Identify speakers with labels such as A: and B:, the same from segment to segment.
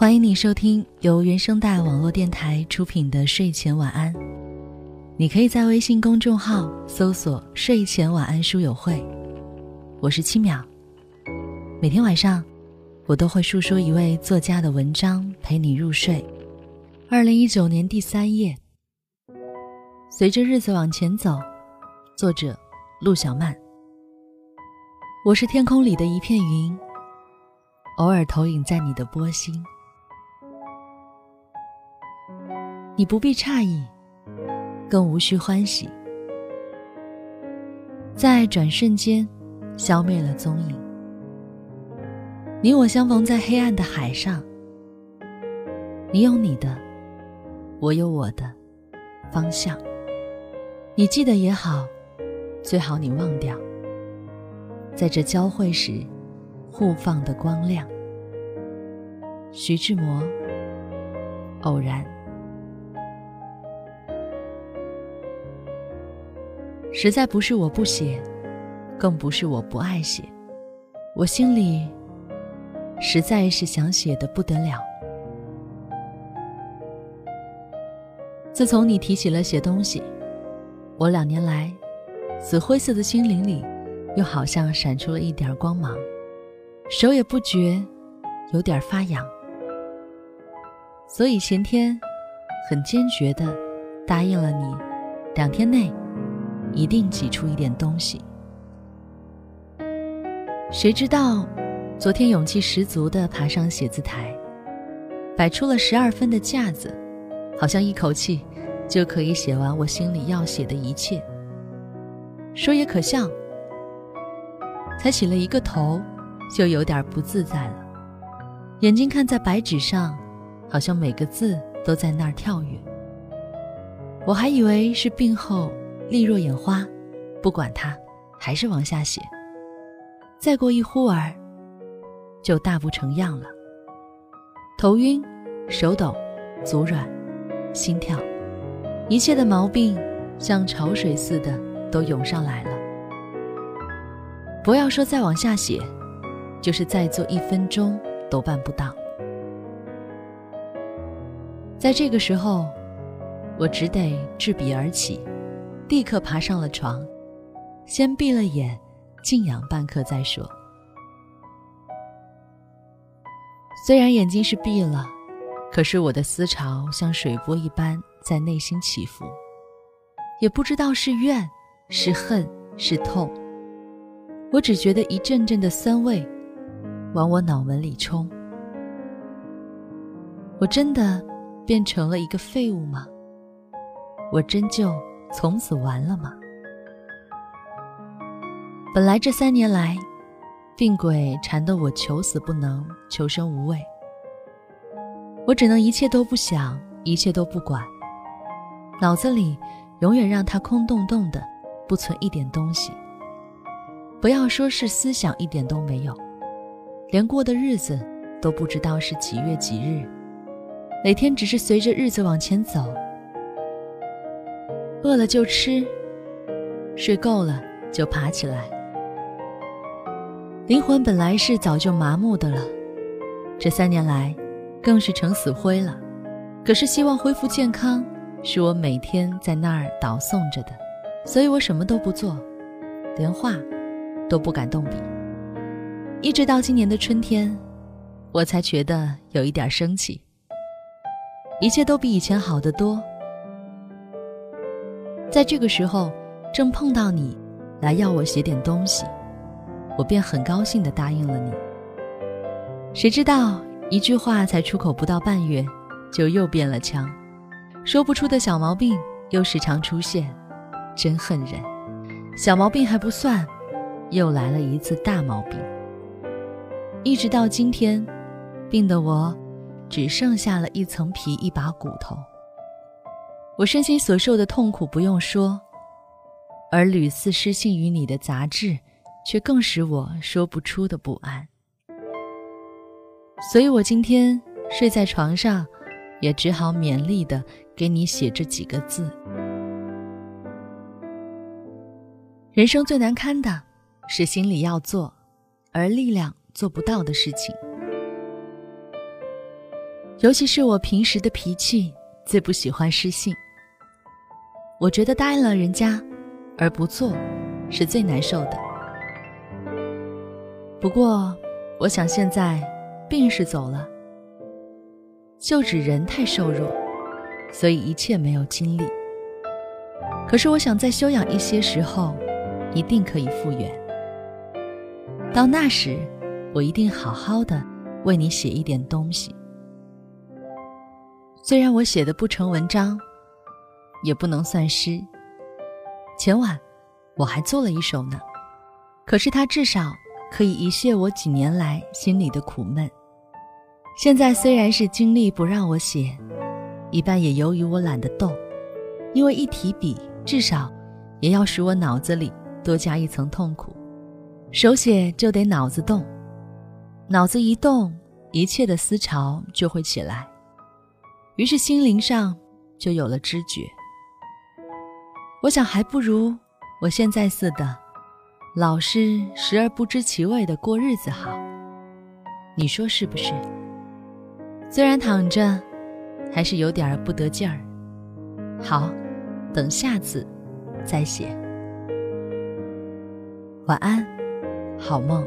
A: 欢迎你收听由原声带网络电台出品的睡前晚安。你可以在微信公众号搜索“睡前晚安书友会”，我是七秒。每天晚上，我都会述说一位作家的文章，陪你入睡。二零一九年第三页，随着日子往前走，作者陆小曼。我是天空里的一片云，偶尔投影在你的波心。你不必诧异，更无需欢喜，在转瞬间消灭了踪影。你我相逢在黑暗的海上，你有你的，我有我的方向。你记得也好，最好你忘掉，在这交汇时互放的光亮。徐志摩，偶然。实在不是我不写，更不是我不爱写，我心里实在是想写的不得了。自从你提起了写东西，我两年来死灰色的心灵里，又好像闪出了一点光芒，手也不觉有点发痒，所以前天很坚决的答应了你，两天内。一定挤出一点东西。谁知道，昨天勇气十足地爬上写字台，摆出了十二分的架子，好像一口气就可以写完我心里要写的一切。说也可笑，才起了一个头，就有点不自在了。眼睛看在白纸上，好像每个字都在那儿跳跃。我还以为是病后。力若眼花，不管它，还是往下写。再过一忽儿，就大不成样了。头晕，手抖，足软，心跳，一切的毛病像潮水似的都涌上来了。不要说再往下写，就是再做一分钟都办不到。在这个时候，我只得执笔而起。立刻爬上了床，先闭了眼，静养半刻再说。虽然眼睛是闭了，可是我的思潮像水波一般在内心起伏，也不知道是怨是恨是痛，我只觉得一阵阵的酸味往我脑门里冲。我真的变成了一个废物吗？我真就……从此完了吗？本来这三年来，病鬼缠得我求死不能，求生无畏。我只能一切都不想，一切都不管，脑子里永远让它空洞洞的，不存一点东西。不要说是思想一点都没有，连过的日子都不知道是几月几日，每天只是随着日子往前走。饿了就吃，睡够了就爬起来。灵魂本来是早就麻木的了，这三年来，更是成死灰了。可是希望恢复健康，是我每天在那儿倒送着的，所以我什么都不做，连画都不敢动笔。一直到今年的春天，我才觉得有一点生气。一切都比以前好得多。在这个时候，正碰到你来要我写点东西，我便很高兴地答应了你。谁知道一句话才出口不到半月，就又变了腔，说不出的小毛病又时常出现，真恨人。小毛病还不算，又来了一次大毛病。一直到今天，病得我只剩下了一层皮，一把骨头。我身心所受的痛苦不用说，而屡次失信于你的杂志，却更使我说不出的不安。所以我今天睡在床上，也只好勉力的给你写这几个字。人生最难堪的，是心里要做，而力量做不到的事情。尤其是我平时的脾气，最不喜欢失信。我觉得答应了人家，而不做，是最难受的。不过，我想现在病是走了，就指人太瘦弱，所以一切没有精力。可是，我想再休养一些时候，一定可以复原。到那时，我一定好好的为你写一点东西。虽然我写的不成文章，也不能算诗。前晚我还做了一首呢，可是它至少可以一泻我几年来心里的苦闷。现在虽然是精力不让我写，一半也由于我懒得动，因为一提笔，至少也要使我脑子里多加一层痛苦。手写就得脑子动，脑子一动，一切的思潮就会起来，于是心灵上就有了知觉。我想还不如我现在似的，老是时而不知其味的过日子好。你说是不是？虽然躺着，还是有点不得劲儿。好，等下次再写。晚安。好梦。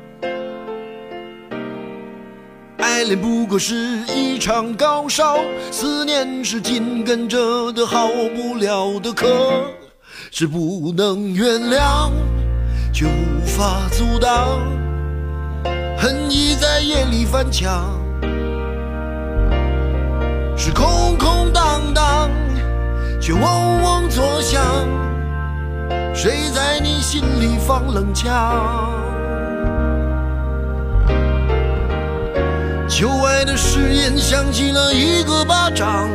B: 爱恋不过是一场高烧，思念是紧跟着的好不了的咳，是不能原谅，却无法阻挡，恨意在夜里翻墙，是空空荡荡，却嗡嗡作响，谁在你心里放冷枪？旧爱的誓言响起了一个巴掌，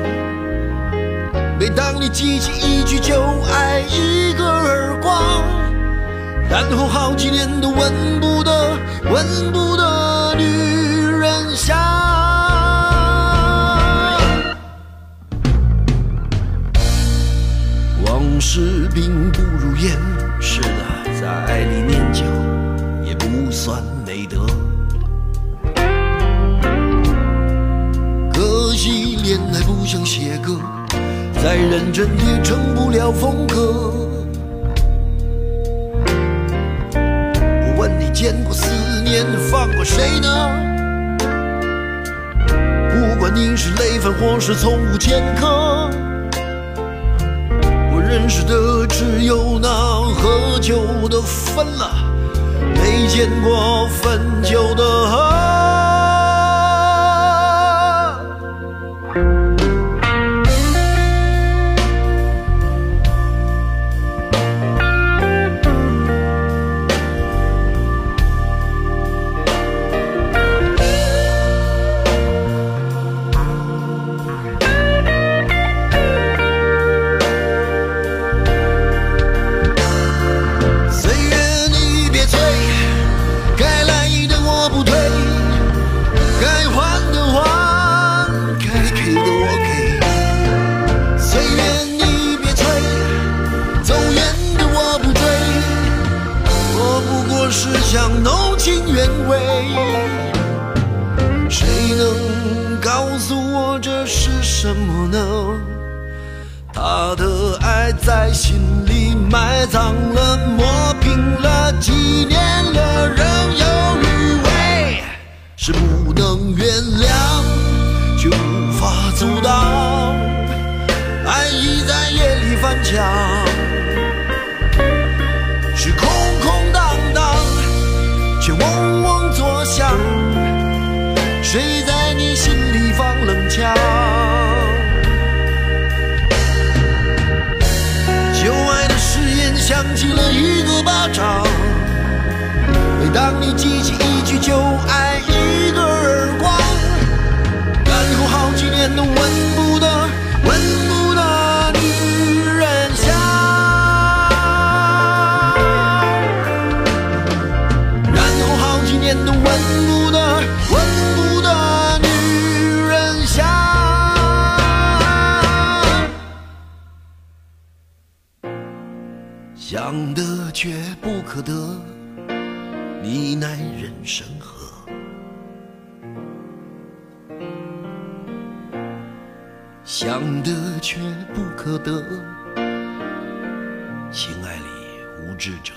B: 每当你记起一句就爱，一个耳光，然后好几年都闻不得、闻不得女人香。往事并不如烟，是的，在爱里念旧也不算美德。恋爱不想写歌，再认真也成不了风格。我问你，见过思念放过谁呢？不管你是累犯或是从无前科，我认识的只有那喝酒的分了，没见过分酒的。在心里埋葬了，磨平了，纪念了，仍有余味，是不能原谅，却无法阻挡，爱意在夜里翻墙。记起一句就爱，你奈人生何？想得却不可得，情爱里无知者。